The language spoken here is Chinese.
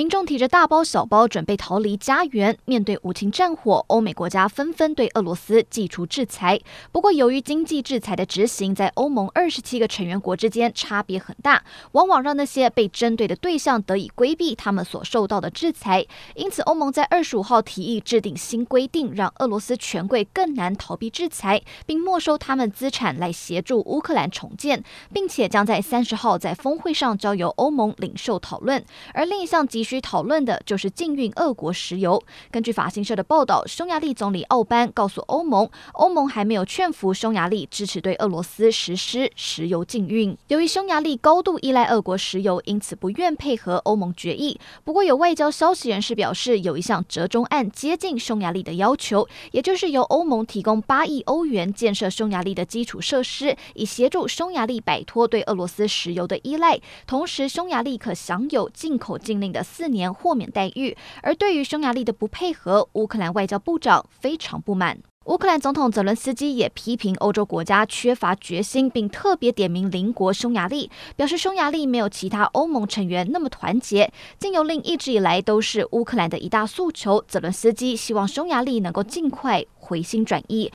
民众提着大包小包准备逃离家园，面对无情战火，欧美国家纷纷对俄罗斯祭出制裁。不过，由于经济制裁的执行在欧盟二十七个成员国之间差别很大，往往让那些被针对的对象得以规避他们所受到的制裁。因此，欧盟在二十五号提议制定新规定，让俄罗斯权贵更难逃避制裁，并没收他们资产来协助乌克兰重建，并且将在三十号在峰会上交由欧盟领袖讨论。而另一项急需讨论的就是禁运俄国石油。根据法新社的报道，匈牙利总理奥班告诉欧盟，欧盟还没有劝服匈牙利支持对俄罗斯实施石油禁运。由于匈牙利高度依赖俄国石油，因此不愿配合欧盟决议。不过，有外交消息人士表示，有一项折中案接近匈牙利的要求，也就是由欧盟提供八亿欧元建设匈牙利的基础设施，以协助匈牙利摆脱对俄罗斯石油的依赖。同时，匈牙利可享有进口禁令的四年豁免待遇，而对于匈牙利的不配合，乌克兰外交部长非常不满。乌克兰总统泽伦斯基也批评欧洲国家缺乏决心，并特别点名邻国匈牙利，表示匈牙利没有其他欧盟成员那么团结。禁油令一直以来都是乌克兰的一大诉求，泽伦斯基希望匈牙利能够尽快回心转意。